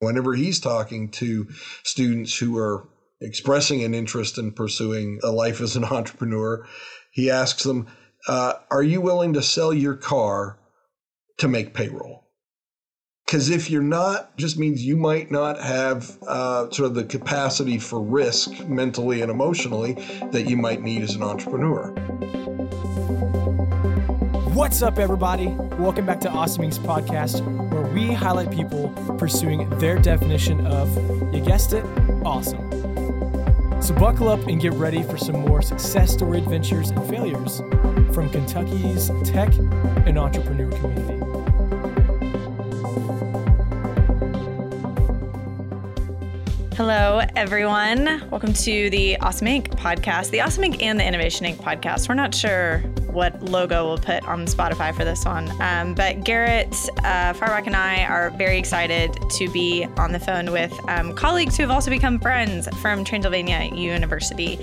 Whenever he's talking to students who are expressing an interest in pursuing a life as an entrepreneur, he asks them, uh, Are you willing to sell your car to make payroll? Because if you're not, just means you might not have uh, sort of the capacity for risk mentally and emotionally that you might need as an entrepreneur. What's up, everybody? Welcome back to Awesome Inc.'s podcast, where we highlight people pursuing their definition of, you guessed it, awesome. So buckle up and get ready for some more success story adventures and failures from Kentucky's tech and entrepreneur community. Hello, everyone. Welcome to the Awesome Inc. podcast, the Awesome Inc. and the Innovation Inc. podcast. We're not sure what logo we'll put on Spotify for this one. Um, but Garrett uh, and I are very excited to be on the phone with um, colleagues who have also become friends from Transylvania University.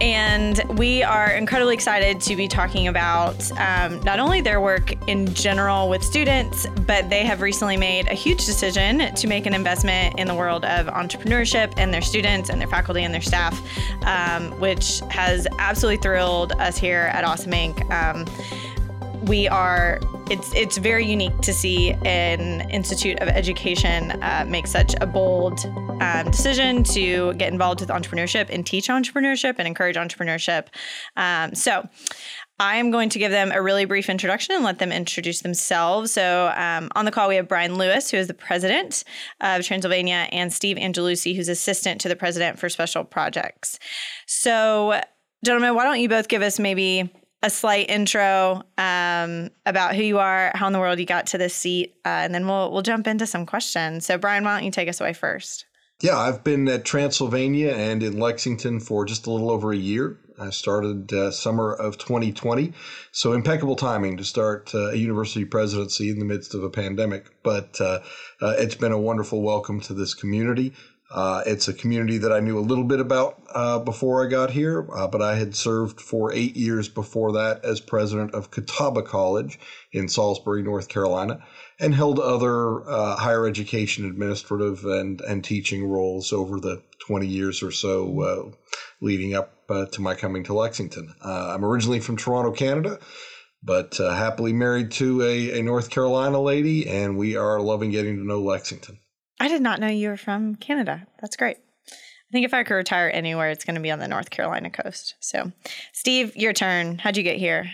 And we are incredibly excited to be talking about um, not only their work in general with students, but they have recently made a huge decision to make an investment in the world of entrepreneurship and their students and their faculty and their staff, um, which has absolutely thrilled us here at Awesome Inc. Um, we are it's it's very unique to see an institute of education uh, make such a bold um, decision to get involved with entrepreneurship and teach entrepreneurship and encourage entrepreneurship. Um, so. I am going to give them a really brief introduction and let them introduce themselves. So, um, on the call, we have Brian Lewis, who is the president of Transylvania, and Steve Angelucci, who's assistant to the president for special projects. So, gentlemen, why don't you both give us maybe a slight intro um, about who you are, how in the world you got to this seat, uh, and then we'll we'll jump into some questions. So, Brian, why don't you take us away first? Yeah, I've been at Transylvania and in Lexington for just a little over a year. I started uh, summer of 2020, so impeccable timing to start uh, a university presidency in the midst of a pandemic. But uh, uh it's been a wonderful welcome to this community. Uh, it's a community that I knew a little bit about uh, before I got here, but I had served for eight years before that as president of Catawba College in Salisbury, North Carolina, and held other higher education administrative and, and teaching roles over the 20 years or so leading up uh, to my coming to Lexington. I'm originally from Toronto, Canada but uh, happily married to a, a, North Carolina lady, and we are loving getting to know Lexington. I did not know you were from Canada. That's great. I think if I could retire anywhere, it's going to be on the North Carolina coast. So, Steve, your turn. How'd you get here?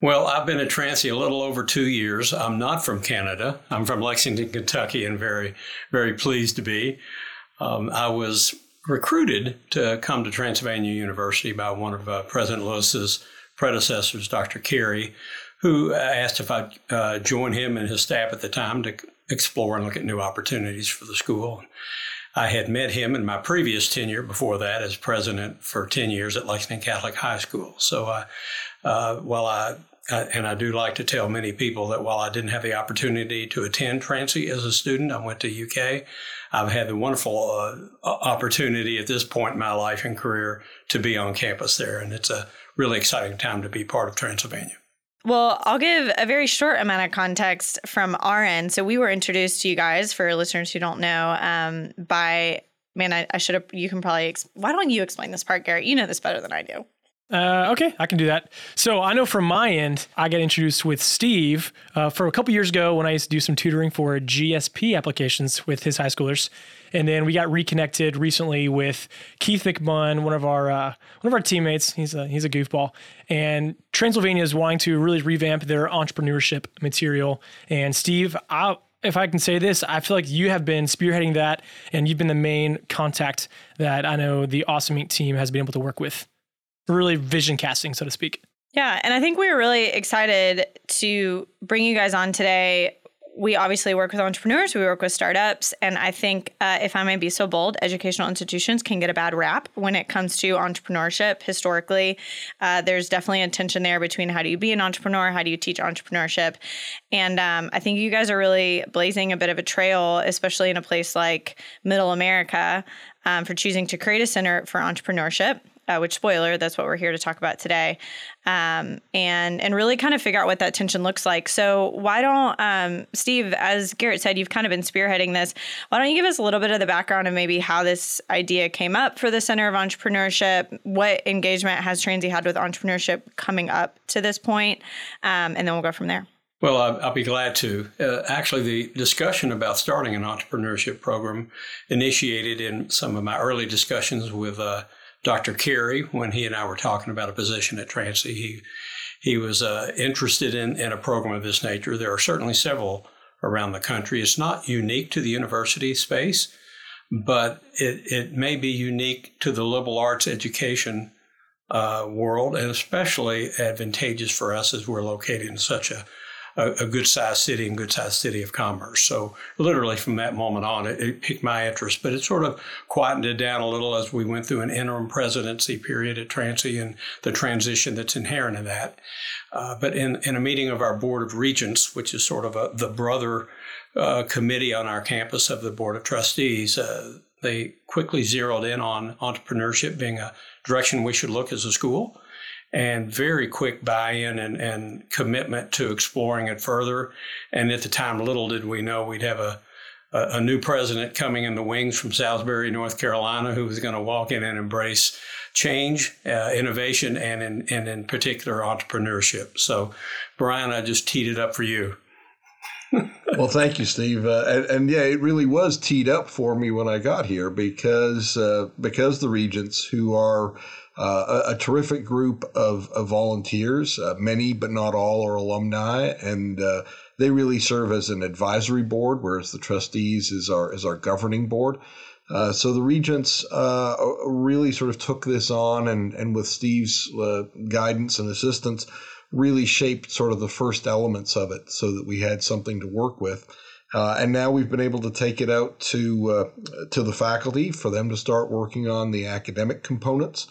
Well, I've been at Transy a little over two years. I'm not from Canada. I'm from Lexington, Kentucky, and very, very pleased to be. Um, I was recruited to come to Transylvania University by one of uh, President Lewis's predecessors, Dr. Carey, who asked if I'd uh, join him and his staff at the time to explore and look at new opportunities for the school. I had met him in my previous tenure before that as president for 10 years at Lexington Catholic High School. So, I, uh, while I, uh, and I do like to tell many people that while I didn't have the opportunity to attend Transy as a student, I went to UK. I've had the wonderful uh, opportunity at this point in my life and career to be on campus there. And it's a really exciting time to be part of Transylvania. Well, I'll give a very short amount of context from our end. So we were introduced to you guys for listeners who don't know um, by man. I, I should have. You can probably. Ex- Why don't you explain this part, Garrett? You know this better than I do. Uh, okay, I can do that. So I know from my end, I got introduced with Steve uh, for a couple years ago when I used to do some tutoring for GSP applications with his high schoolers, and then we got reconnected recently with Keith McMunn, one of our uh, one of our teammates. He's a he's a goofball, and Transylvania is wanting to really revamp their entrepreneurship material. And Steve, I if I can say this, I feel like you have been spearheading that, and you've been the main contact that I know the Awesome Inc. team has been able to work with really vision casting, so to speak. Yeah, and I think we are really excited to bring you guys on today. We obviously work with entrepreneurs, we work with startups, and I think, uh, if I may be so bold, educational institutions can get a bad rap when it comes to entrepreneurship. Historically, uh, there's definitely a tension there between how do you be an entrepreneur, how do you teach entrepreneurship, and um, I think you guys are really blazing a bit of a trail, especially in a place like Middle America, um, for choosing to create a center for entrepreneurship uh, which spoiler, that's what we're here to talk about today, um, and and really kind of figure out what that tension looks like. So why don't um, Steve, as Garrett said, you've kind of been spearheading this. Why don't you give us a little bit of the background and maybe how this idea came up for the Center of Entrepreneurship? What engagement has Transy had with entrepreneurship coming up to this point? Um, and then we'll go from there. Well, I'll be glad to. Uh, actually, the discussion about starting an entrepreneurship program initiated in some of my early discussions with uh, Dr. Carey when he and I were talking about a position at Transy. He he was uh, interested in, in a program of this nature. There are certainly several around the country. It's not unique to the university space, but it, it may be unique to the liberal arts education uh, world, and especially advantageous for us as we're located in such a a, a good sized city and good sized city of commerce. So literally from that moment on, it, it, piqued my interest, but it sort of quietened it down a little as we went through an interim presidency period at Transy and the transition that's inherent in that. Uh, but in, in a meeting of our board of regents, which is sort of a, the brother uh, committee on our campus of the board of trustees, uh, they quickly zeroed in on entrepreneurship being a direction we should look as a school and very quick buy-in and, and commitment to exploring it further. And at the time, little did we know we'd have a a, new president coming in the wings from Salisbury, North Carolina, who was going to walk in and embrace change, uh, innovation, and in, and in particular entrepreneurship. So, Brian, I just teed it up for you. well, thank you, Steve. Uh, and, and, yeah, it really was teed up for me when I got here because uh, because the regents who are uh, a, a, terrific group of, of volunteers. Uh, many, but not all, are alumni, and uh, they really serve as an advisory board, whereas the trustees is our is our governing board. Uh, so the regents uh, really sort of took this on, and and with Steve's guidance and assistance, really shaped sort of the first elements of it, so that we had something to work with. Uh, and now we've been able to take it out to uh, to the faculty for them to start working on the academic components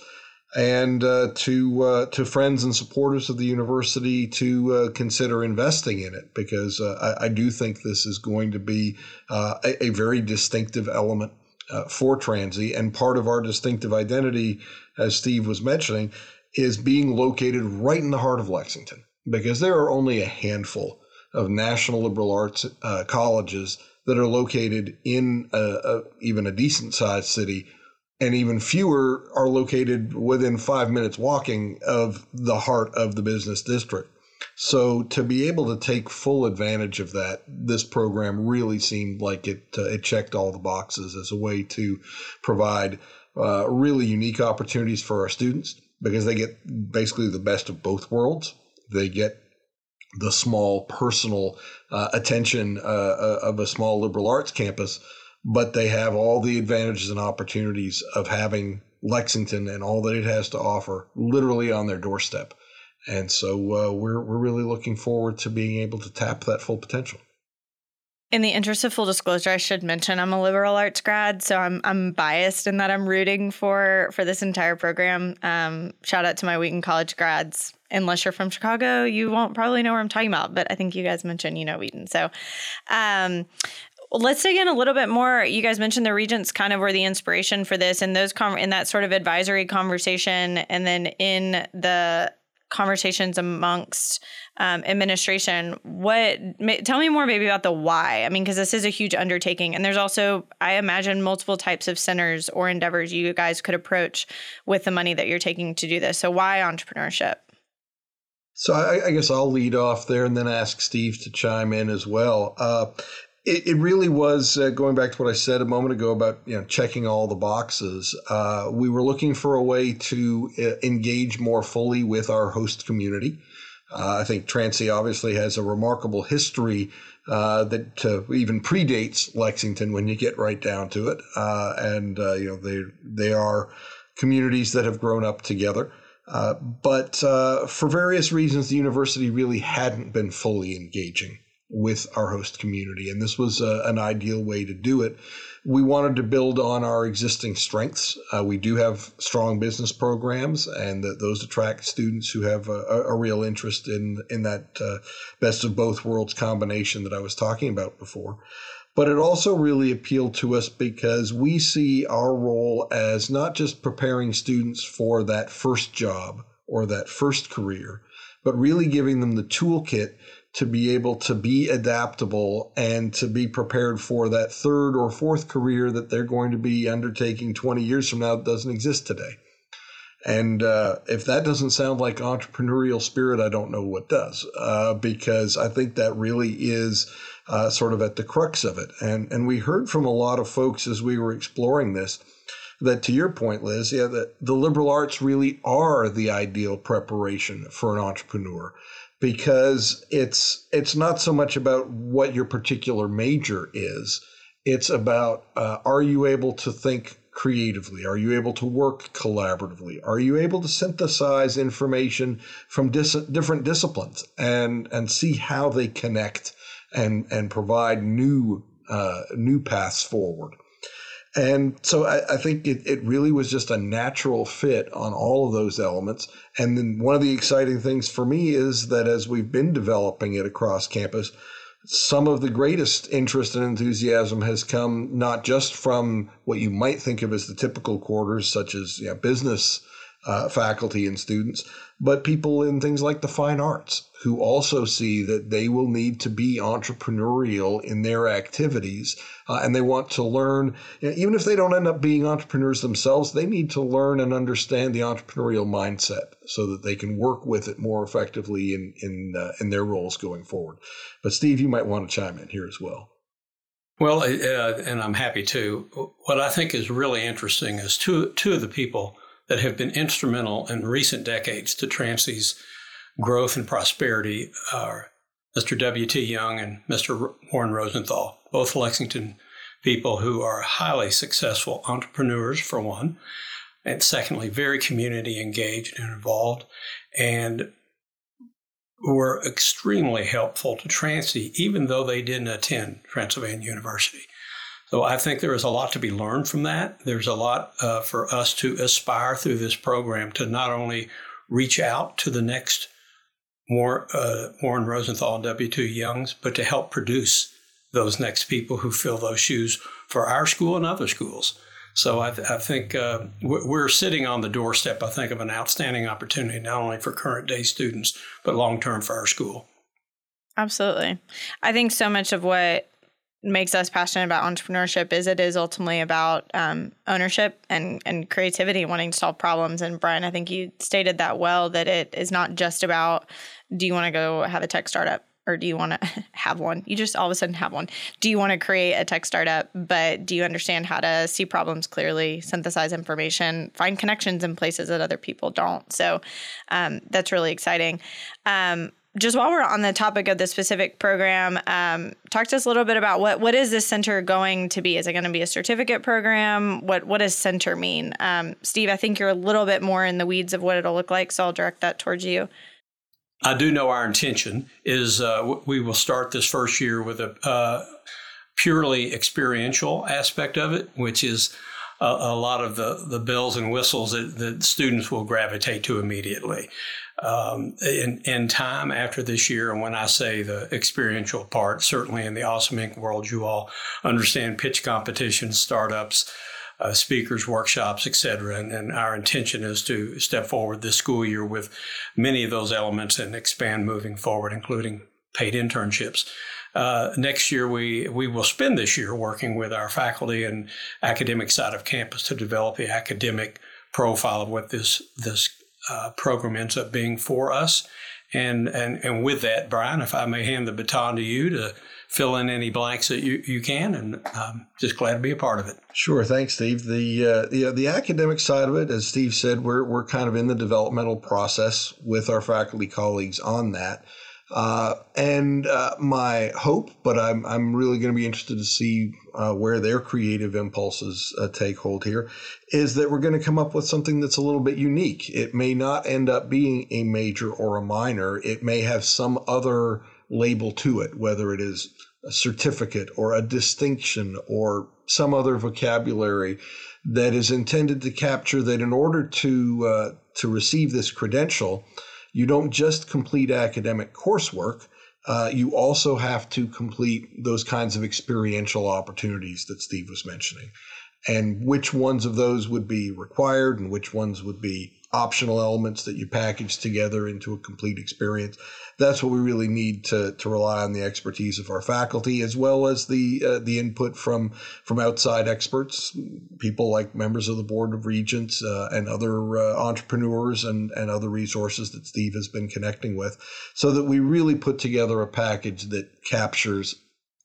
and uh, to uh, to friends and supporters of the university to uh, consider investing in it because uh, I, I, do think this is going to be uh, a, a, very distinctive element uh, for Transy. And part of our distinctive identity, as Steve was mentioning, is being located right in the heart of Lexington because there are only a handful of national liberal arts colleges that are located in a, a, even a decent sized city and even fewer are located within five minutes walking of the heart of the business district. So to be able to take full advantage of that, this program really seemed like it uh, it checked all the boxes as a way to provide uh, really unique opportunities for our students because they get basically the best of both worlds. They get the small personal uh, attention uh, uh, of a small liberal arts campus but they have all the advantages and opportunities of having Lexington and all that it has to offer literally on their doorstep. And so uh, we're we're really looking forward to being able to tap that full potential. In the interest of full disclosure, I should mention I'm a liberal arts grad, so I'm I'm biased in that I'm rooting for for this entire program. Um, shout out to my Wheaton College grads. Unless you're from Chicago, you won't probably know where I'm talking about, but I think you guys mentioned you know Wheaton. So, um, well, let's dig in a little bit more. You guys mentioned the regents kind of were the inspiration for this, and those com- in that sort of advisory conversation, and then in the conversations amongst um, administration. What? Tell me more, maybe about the why. I mean, because this is a huge undertaking, and there's also, I imagine, multiple types of centers or endeavors you guys could approach with the money that you're taking to do this. So, why entrepreneurship? So I, I, guess I'll lead off there and then ask Steve to chime in as well. Uh, it, it really was uh, going back to what I said a moment ago about you know checking all the boxes. Uh, we were looking for a way to uh, engage more fully with our host community. Uh, I think Transy obviously has a remarkable history uh, that uh, even predates Lexington when you get right down to it, and you know they they are communities that have grown up together. but for various reasons, the university really hadn't been fully engaging with our host community. And this was uh, an ideal way to do it. We wanted to build on our existing strengths. Uh, we do have strong business programs, and those attract students who have a, a, real interest in in that uh, best of both worlds combination that I was talking about before. But it also really appealed to us because we see our role as not just preparing students for that first job or that first career, but really giving them the toolkit to be able to be adaptable and to be prepared for that third or fourth career that they're going to be undertaking 20 years from now that doesn't exist today. And uh, if that doesn't sound like entrepreneurial spirit, I don't know what does, uh, because I think that really is uh, sort of at the crux of it. And and we heard from a lot of folks as we were exploring this that, to your point, Liz, yeah, that the liberal arts really are the ideal preparation for an entrepreneur because it's it's not so much about what your particular major is. It's about uh, are you able to think creatively? Are you able to work collaboratively? Are you able to synthesize information from dis- different disciplines and and see how they connect and and provide new uh, new paths forward? And so I, I think it, it really was just a natural fit on all of those elements. And then one of the exciting things for me is that as we've been developing it across campus, some of the greatest interest and enthusiasm has come not just from what you might think of as the typical quarters, such as you know, business uh, faculty and students, but people in things like the fine arts who also see that they will need to be entrepreneurial in their activities uh, and they want to learn, you know, even if they don't end up being entrepreneurs themselves, they need to learn and understand the entrepreneurial mindset so that they can work with it more effectively in, in, uh, in their roles going forward. But Steve, you might want to chime in here as well. Well, uh, and I'm happy to. What I think is really interesting is two, two of the people that have been instrumental in recent decades to Transy's growth and prosperity are Mr. W.T. Young and Mr. Warren Rosenthal, both Lexington people who are highly successful entrepreneurs, for one, and secondly, very community engaged and involved, and were extremely helpful to Transy, even though they didn't attend Transylvania University. So I think there is a lot to be learned from that. There's a lot uh, for us to aspire through this program to not only reach out to the next War, uh, Warren Rosenthal and W.T. Youngs, but to help produce those next people who fill those shoes for our school and other schools. So I, th- I think uh, we're sitting on the doorstep, I think, of an outstanding opportunity, not only for current day students, but long term for our school. Absolutely. I think so much of what makes us passionate about entrepreneurship is it is ultimately about um, ownership and, and creativity, wanting to solve problems. And Brian, I think you stated that well that it is not just about do you want to go have a tech startup or do you want to have one? You just all of a sudden have one. Do you want to create a tech startup, but do you understand how to see problems clearly, synthesize information, find connections in places that other people don't? So um, that's really exciting. Um, just while we're on the topic of the specific program, um, talk to us a little bit about what what is this center going to be? Is it going to be a certificate program? What what does center mean? Um, Steve, I think you're a little bit more in the weeds of what it'll look like, so I'll direct that towards you. I do know our intention is uh, we will start this first year with a uh, purely experiential aspect of it, which is a, a, lot of the, the bells and whistles that, that students will gravitate to immediately um, in, in time after this year. And when I say the experiential part, certainly in the Awesome Inc. world, you all understand pitch competitions, startups, uh, speakers, workshops, etc. And, and, our intention is to step forward this school year with many of those elements and expand moving forward, including paid internships. Uh, next year, we, we will spend this year working with our faculty and academic side of campus to develop the academic profile of what this this uh, program ends up being for us. And, and, and with that, Brian, if I may hand the baton to you to fill in any blanks that you, you can, and I'm just glad to be a part of it. Sure, thanks, Steve. The uh, the, the academic side of it, as Steve said, we're we're kind of in the developmental process with our faculty colleagues on that. Uh, and uh, my hope, but I'm, I'm really going to be interested to see uh, where their creative impulses uh, take hold here, is that we're going to come up with something that's a little bit unique. It may not end up being a major or a minor, it may have some other label to it, whether it is a certificate or a distinction or some other vocabulary that is intended to capture that in order to uh, to receive this credential you don't just complete academic coursework, uh, you also have to complete those kinds of experiential opportunities that Steve was mentioning. And which ones of those would be required and which ones would be optional elements that you package together into a complete experience. That's what we really need to, to rely on the expertise of our faculty as well as the uh, the input from from outside experts, people like members of the board of regents uh, and other uh, entrepreneurs and and other resources that Steve has been connecting with, so that we really put together a package that captures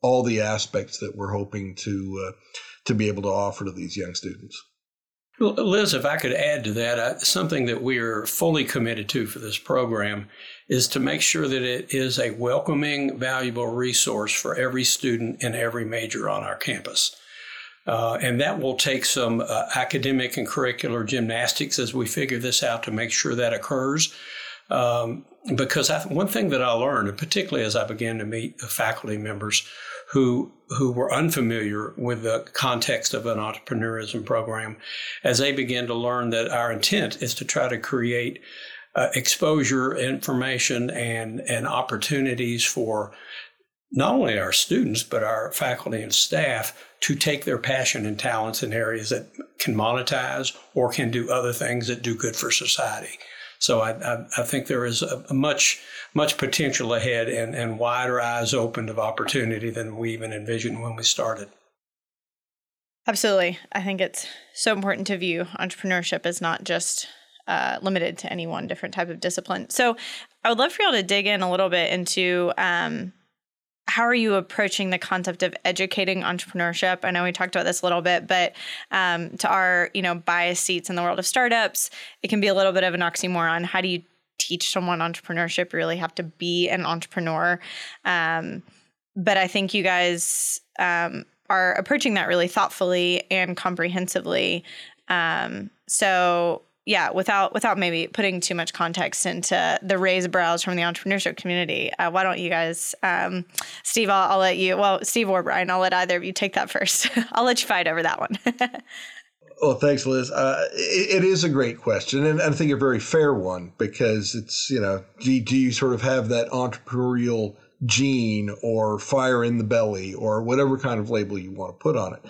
all the aspects that we're hoping to uh, to be able to offer to these young students. Liz, if I could add to that, uh, something that we are fully committed to for this program is to make sure that it is a welcoming, valuable resource for every student in every major on our campus. Uh, and that will take some uh, academic and curricular gymnastics as we figure this out to make sure that occurs. Um, because I, one thing that I learned, and particularly as I began to meet faculty members who who were unfamiliar with the context of an entrepreneurism program, as they began to learn that our intent is to try to create uh, exposure, information, and and opportunities for not only our students but our faculty and staff to take their passion and talents in areas that can monetize or can do other things that do good for society. So I, I, I think there is a, a, much much potential ahead and, and wider eyes opened of opportunity than we even envisioned when we started. Absolutely. I think it's so important to view entrepreneurship as not just uh, limited to any one different type of discipline. So I would love for y'all to dig in a little bit into um, how are you approaching the concept of educating entrepreneurship? I know we talked about this a little bit, but um, to our you know bias seats in the world of startups, it can be a little bit of an oxymoron. How do you teach someone entrepreneurship? You really have to be an entrepreneur. Um, but I think you guys um, are approaching that really thoughtfully and comprehensively. Um, so yeah, without without maybe putting too much context into the raised brows from the entrepreneurship community, uh, why don't you guys, um, Steve? I'll, I'll, let you. Well, Steve or Brian, I'll let either of you take that first. I'll let you fight over that one. well, thanks, Liz. Uh, it, it is a great question, and I think a very fair one because it's you know, do, do you sort of have that entrepreneurial gene or fire in the belly or whatever kind of label you want to put on it.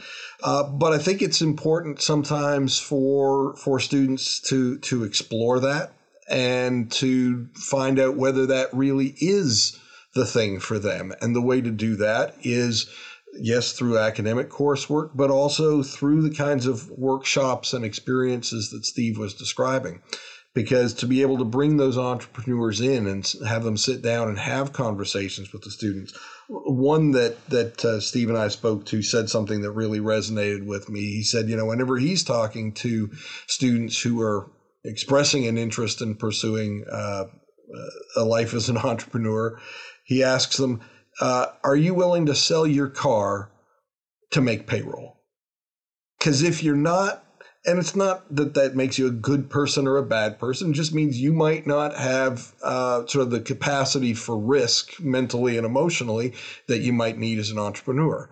Uh, but I think it's important sometimes for for students to to explore that and to find out whether that really is the thing for them. And the way to do that is yes through academic coursework but also through the kinds of workshops and experiences that Steve was describing because to be able to bring those entrepreneurs in and have them sit down and have conversations with the students one that that uh, steve and i spoke to said something that really resonated with me. He said you know whenever he's talking to students who are expressing an interest in pursuing uh, a life as an entrepreneur he asks them uh, are you willing to sell your car to make payroll? Because if you're not and it's not that that makes you a good person or a bad person. It just means you might not have uh, sort of the capacity for risk mentally and emotionally that you might need as an entrepreneur.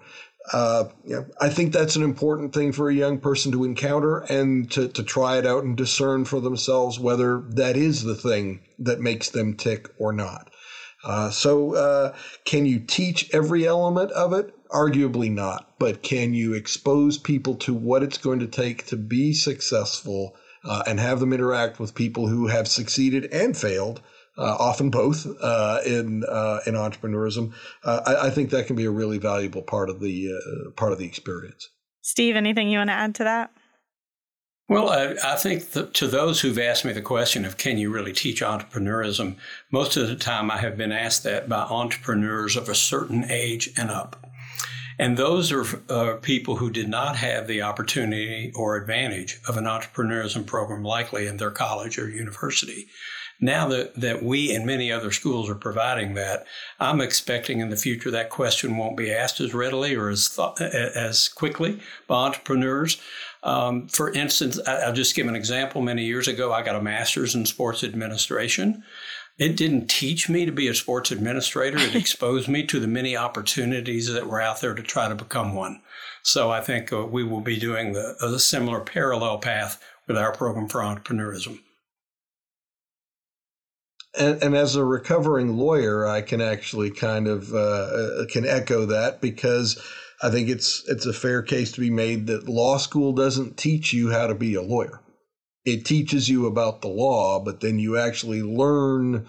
Uh, yeah, I think that's an important thing for a young person to encounter and to, to try it out and discern for themselves whether that is the thing that makes them tick or not. Uh, so, uh, can you teach every element of it? Arguably not. But can you expose people to what it's going to take to be successful uh, and have them interact with people who have succeeded and failed? Uh, often both uh, in uh, in entrepreneurism. I, I, think that can be a really valuable part of the part of the experience. Steve, anything you want to add to that? Well, I, I think to those who've asked me the question of can you really teach entrepreneurism, most of the time I have been asked that by entrepreneurs of a certain age and up. And those are uh, people who did not have the opportunity or advantage of an entrepreneurism program likely in their college or university. Now that, that we and many other schools are providing that, I'm expecting in the future that question won't be asked as readily or as, as quickly by entrepreneurs. Um, for instance, I'll just give an example. Many years ago, I got a master's in sports administration. It didn't teach me to be a sports administrator. It exposed me to the many opportunities that were out there to try to become one. So I think uh, we will be doing the, a similar parallel path with our program for entrepreneurism. And, and, as a recovering lawyer, I can actually kind of uh, uh, can echo that because I think it's it's a fair case to be made that law school doesn't teach you how to be a lawyer. It teaches you about the law, but then you actually learn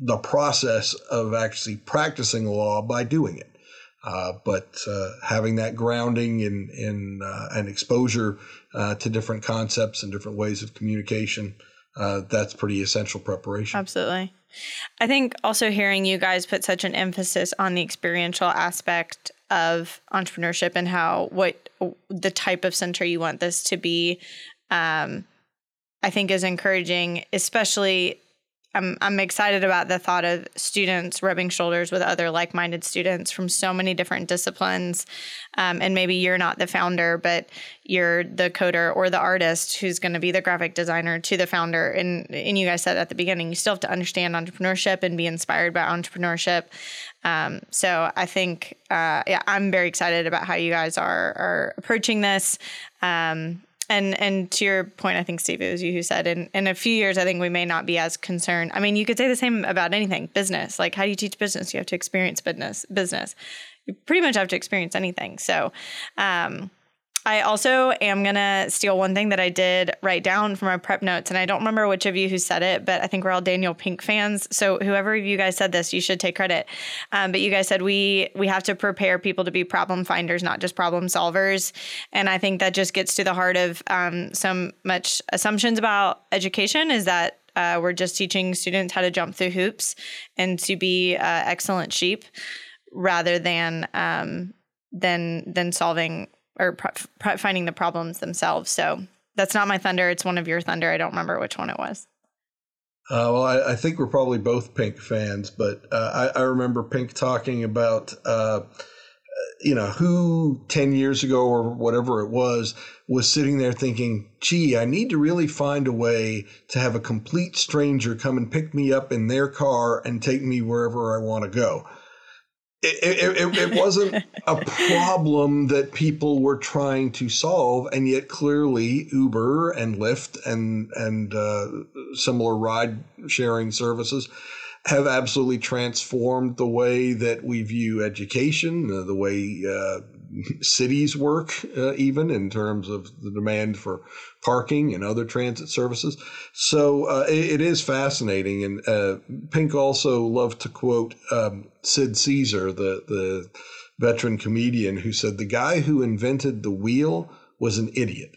the process of actually practicing law by doing it. Uh, but uh, having that grounding in in uh, and exposure uh, to different concepts and different ways of communication, uh, that's pretty essential preparation. Absolutely. I think also hearing you guys put such an emphasis on the experiential aspect of entrepreneurship and how what the type of center you want this to be, um, I think is encouraging, especially I'm I'm excited about the thought of students rubbing shoulders with other like-minded students from so many different disciplines, um, and maybe you're not the founder, but you're the coder or the artist who's going to be the graphic designer to the founder. And and you guys said at the beginning, you still have to understand entrepreneurship and be inspired by entrepreneurship. Um, so I think, uh, yeah, I'm very excited about how you guys are are approaching this. Um, and and to your point, I think Steve, it was you who said in, in a few years, I think we may not be as concerned. I mean, you could say the same about anything, business. Like, how do you teach business? You have to experience business. Business. You pretty much have to experience anything. So, um, I also am going to steal one thing that I did write down from our prep notes. And I don't remember which of you who said it, but I think we're all Daniel Pink fans. So whoever of you guys said this, you should take credit. Um, but you guys said we we have to prepare people to be problem finders, not just problem solvers. And I think that just gets to the heart of um, some much assumptions about education is that uh, we're just teaching students how to jump through hoops and to be uh, excellent sheep rather than um, than than solving or pro- finding the problems themselves. So that's not my thunder. It's one of your thunder. I don't remember which one it was. Uh, well, I, I, think we're probably both Pink fans, but uh, I, I, remember Pink talking about, uh, you know, who 10 years ago or whatever it was, was sitting there thinking, gee, I need to really find a way to have a complete stranger come and pick me up in their car and take me wherever I want to go it, it, it, wasn't a problem that people were trying to solve, and yet clearly Uber and Lyft and and uh, similar ride sharing services have absolutely transformed the way that we view education, uh, the way uh, cities work, uh, even in terms of the demand for parking and other transit services. So uh, it, it is fascinating. And uh, Pink also loved to quote um, Sid Caesar, the, the veteran comedian, who said, The guy who invented the wheel was an idiot.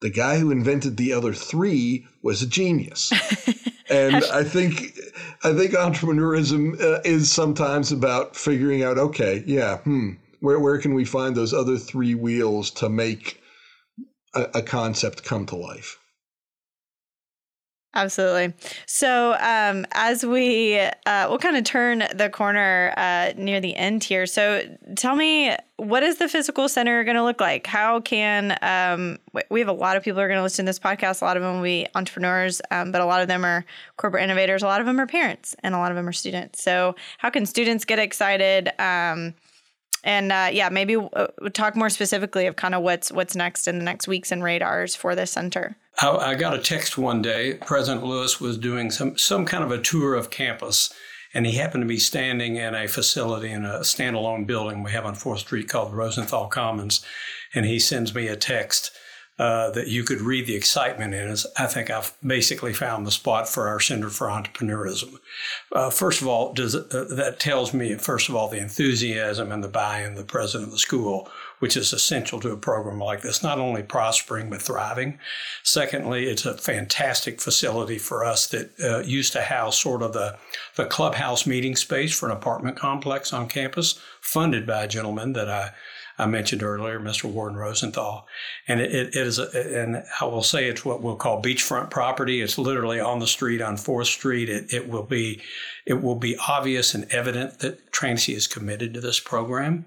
The guy who invented the other three was a genius. and I think I think entrepreneurism uh, is sometimes about figuring out, okay, yeah, hmm, where where can we find those other three wheels to make a, a concept come to life? Absolutely. So, um, as we uh, we'll kind of turn the corner uh, near the end here. So, tell me, what is the physical center going to look like? How can um, we have a lot of people are going to listen to this podcast? A lot of them will be entrepreneurs, um, but a lot of them are corporate innovators. A lot of them are parents, and a lot of them are students. So, how can students get excited? Um, and uh, yeah, maybe uh, talk more specifically of kind of what's what's next in the next weeks and radars for this center. I, I got a text one day. President Lewis was doing some some kind of a tour of campus, and he happened to be standing in a facility in a standalone building we have on Fourth Street called Rosenthal Commons, and he sends me a text uh, that you could read the excitement in is I think I've basically found the spot for our Center for Entrepreneurism. Uh, first of all, does uh, that tells me first of all the enthusiasm and the buy-in of the president of the school, which is essential to a program like this, not only prospering but thriving. Secondly, it's a fantastic facility for us that uh, used to house sort of the the clubhouse meeting space for an apartment complex on campus, funded by a gentleman that I I mentioned earlier, Mr. Warren Rosenthal. And it, it is, a, and I will say it's what we'll call beachfront property. It's literally on the street on Fourth Street. It, it will be, it will be obvious and evident that Transy is committed to this program.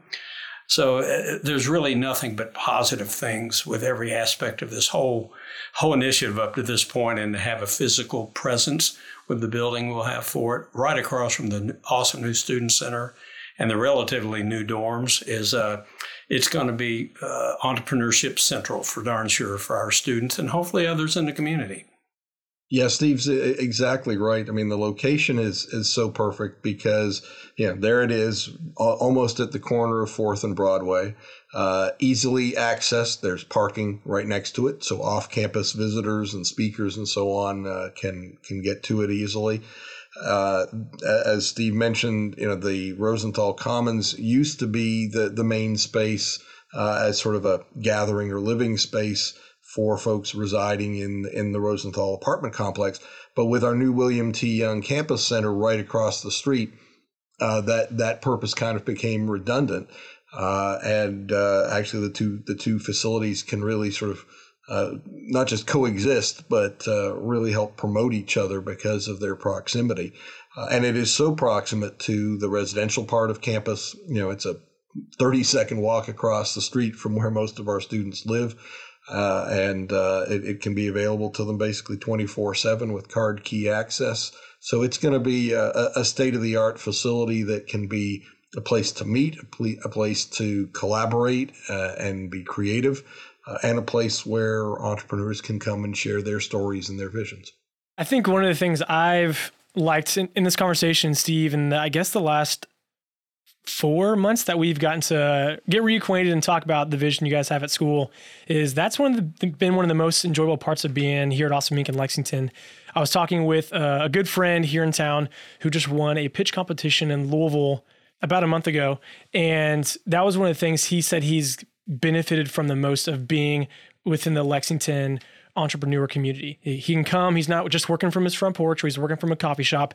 So uh, there's really nothing but positive things with every aspect of this whole whole initiative up to this point, and to have a physical presence with the building we'll have for it, right across from the awesome new student center and the relatively new dorms, is uh, it's going to be uh, entrepreneurship central for darn sure for our students and hopefully others in the community. Yeah, Steve's exactly right. I mean, the location is is so perfect because yeah, there it is, almost at the corner of Fourth and Broadway, uh, easily accessed. There's parking right next to it, so off-campus visitors and speakers and so on uh, can can get to it easily. Uh, as Steve mentioned, you know, the Rosenthal Commons used to be the the main space uh, as sort of a gathering or living space for folks residing in in the Rosenthal apartment complex. But with our new William T. Young Campus Center right across the street, uh, that that purpose kind of became redundant, uh, and uh, actually the two the two facilities can really sort of uh, not just coexist, but uh, really help promote each other because of their proximity. Uh, and it is so proximate to the residential part of campus. You know, it's a 30 second walk across the street from where most of our students live uh, and uh, it, it, can be available to them basically 24 7 with card key access. So it's going to be a, a state of the art facility that can be a place to meet, a, place to collaborate uh, and be creative, uh, and a place where entrepreneurs can come and share their stories and their visions. I think one of the things I've liked in, in this conversation, Steve, and I guess the last four months that we've gotten to get reacquainted and talk about the vision you guys have at school is that's one of the been one of the most enjoyable parts of being here at Awesome Inc. in Lexington. I was talking with uh, a good friend here in town who just won a pitch competition in Louisville about a month ago, and that was one of the things he said he's benefited from the most of being within the Lexington entrepreneur community. He can come, he's not just working from his front porch or he's working from a coffee shop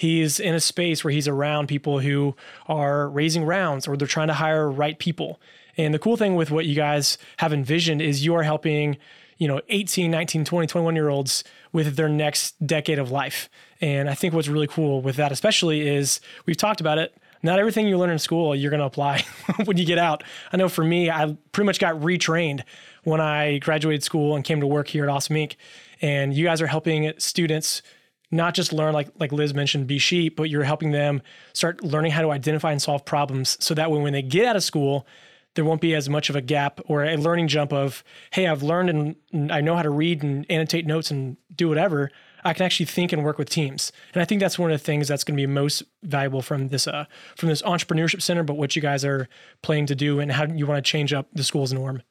he's in a space where he's around people who are raising rounds or they're trying to hire right people. And the cool thing with what you guys have envisioned is you are helping, you know, 18, 19, 20, 21 year olds with their next decade of life. And I think what's really cool with that, especially, is we've talked about it. Not everything you learn in school you're going to apply when you get out. I know for me, I pretty much got retrained when I graduated school and came to work here at Awesome Inc. And you guys are helping students not just learn like like Liz mentioned be sheep, but you're helping them start learning how to identify and solve problems so that when when they get out of school, there won't be as much of a gap or a learning jump of, hey, I've learned and I know how to read and annotate notes and do whatever. I can actually think and work with teams. And I think that's one of the things that's going to be most valuable from this uh, from this entrepreneurship center, but what you guys are planning to do and how you want to change up the school's norm.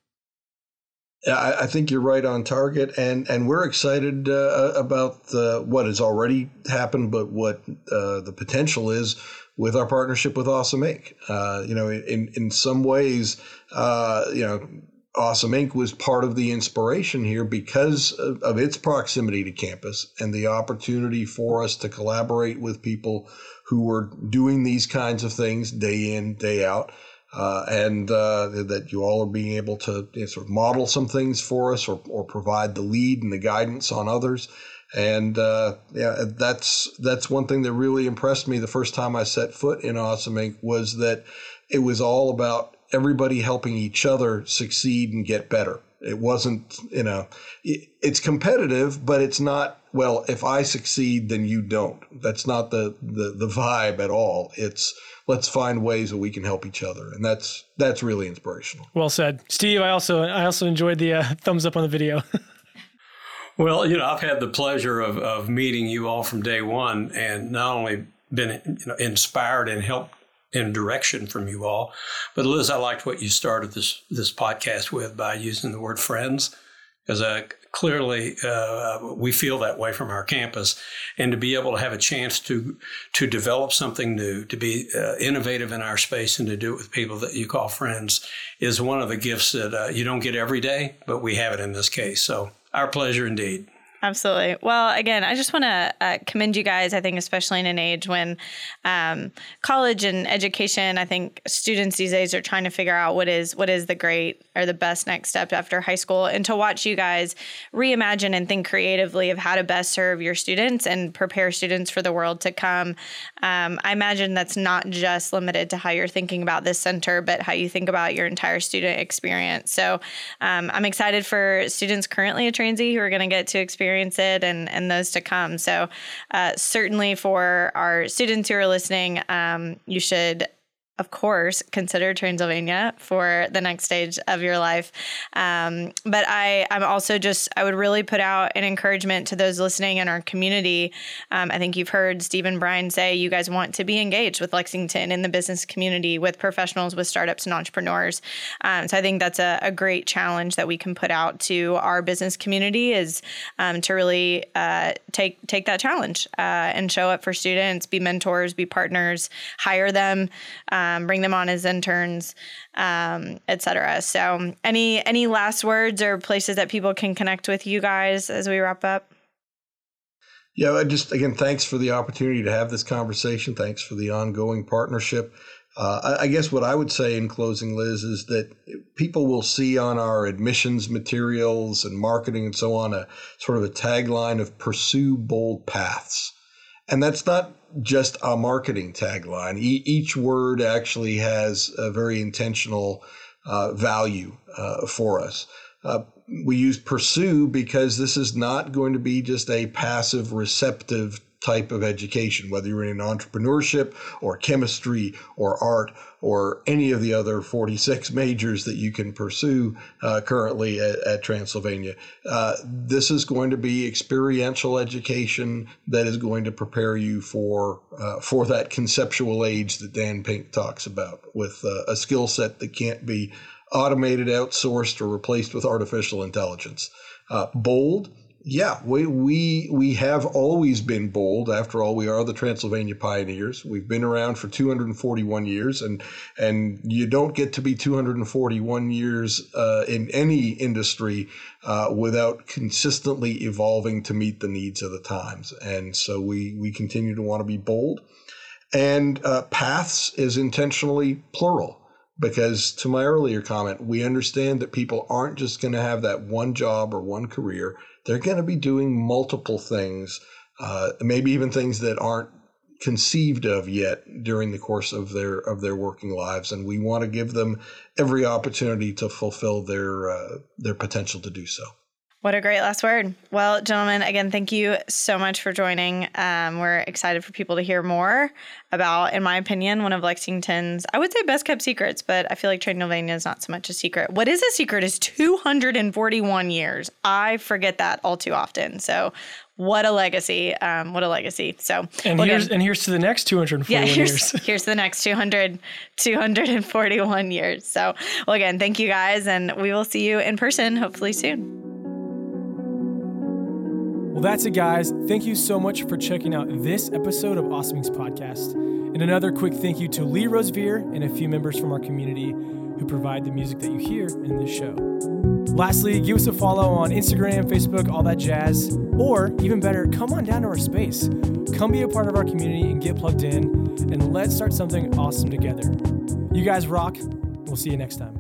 I, I think you're right on target, and and we're excited uh, about the, what has already happened, but what uh, the potential is with our partnership with Awesome Inc. Uh, you know, in in some ways, uh, you know. Awesome Inc. was part of the inspiration here because of, of, its proximity to campus and the opportunity for us to collaborate with people who were doing these kinds of things day in, day out uh, and uh, that you all are being able to you know, sort of model some things for us or, or provide the lead and the guidance on others. And uh, yeah, that's that's one thing that really impressed me the first time I set foot in Awesome Inc. was that it was all about everybody helping each other succeed and get better. It wasn't, you know, it's competitive, but it's not. Well, if I succeed, then you don't. That's not the the, the vibe at all. It's let's find ways that we can help each other, and that's that's really inspirational. Well said, Steve. I also I also enjoyed the uh, thumbs up on the video. well, you know, I've had the pleasure of of meeting you all from day one, and not only been you know, inspired and helped in direction from you all, but Liz, I liked what you started this this podcast with by using the word friends, because uh, clearly uh, we feel that way from our campus. And to be able to have a chance to to develop something new to be uh, innovative in our space and to do it with people that you call friends is one of the gifts that uh, you don't get every day but we have it in this case. So our pleasure indeed Absolutely. Well, again, I just want to uh, commend you guys. I think, especially in an age when um, college and education, I think students these days are trying to figure out what is what is the great or the best next step after high school, and to watch you guys reimagine and think creatively of how to best serve your students and prepare students for the world to come. Um, I imagine that's not just limited to how you're thinking about this center, but how you think about your entire student experience. So, um, I'm excited for students currently at Transy who are going to get to experience experience it and, and those to come. So, uh, certainly for our students who are listening, um, you should of course, consider Transylvania for the next stage of your life. Um, but I, I'm also just, I would really put out an encouragement to those listening in our community. Um, I think you've heard Steve and Brian say you guys want to be engaged with Lexington in the business community, with professionals, with startups and entrepreneurs. Um, so I think that's a, a, great challenge that we can put out to our business community is um, to really uh, take take that challenge uh, and show up for students, be mentors, be partners, hire them. Um, um, bring them on as interns, um, etc. So, any any last words or places that people can connect with you guys as we wrap up? Yeah, just again, thanks for the opportunity to have this conversation. Thanks for the ongoing partnership. Uh, I, I, guess what I would say in closing, Liz, is that people will see on our admissions materials and marketing and so on a sort of a tagline of pursue bold paths. And that's not just a marketing tagline. E- each word actually has a very intentional uh, value uh, for us. Uh, we use pursue because this is not going to be just a passive receptive type of education, whether you're in entrepreneurship or chemistry or art or any of the other 46 majors that you can pursue uh, currently at, at Transylvania. Uh, this is going to be experiential education that is going to prepare you for uh, for that conceptual age that Dan Pink talks about, with uh, a skill set that can't be automated, outsourced, or replaced with artificial intelligence. Uh, bold yeah, we, we we have always been bold. After all, we are the Transylvania pioneers. We've been around for 241 years, and and you don't get to be 241 years uh, in any industry uh, without consistently evolving to meet the needs of the times. And so we we continue to want to be bold. And uh, paths is intentionally plural because to my earlier comment, we understand that people aren't just going to have that one job or one career they're going to be doing multiple things, uh, maybe even things that aren't conceived of yet during the course of their of their working lives, and we want to give them every opportunity to fulfill their uh, their potential to do so. What a great last word. Well, gentlemen, again, thank you so much for joining. Um, we're excited for people to hear more about, in my opinion, one of Lexington's, I would say best kept secrets, but I feel like Transylvania is not so much a secret. What is a secret is 241 years. I forget that all too often. So, what a legacy. Um, what a legacy. So, and here's, again, and here's to the next 241 yeah, here's, years. here's the next 200, 241 years. So, well, again, thank you guys, and we will see you in person hopefully soon. Well, that's it, guys. Thank you so much for checking out this episode of Awesome Inc.'s podcast. And another quick thank you to Lee Rosevere and a few members from our community who provide the music that you hear in this show. Lastly, give us a follow on Instagram, Facebook, all that jazz. Or even better, come on down to our space. Come be a part of our community and get plugged in, and let's start something awesome together. You guys rock. We'll see you next time.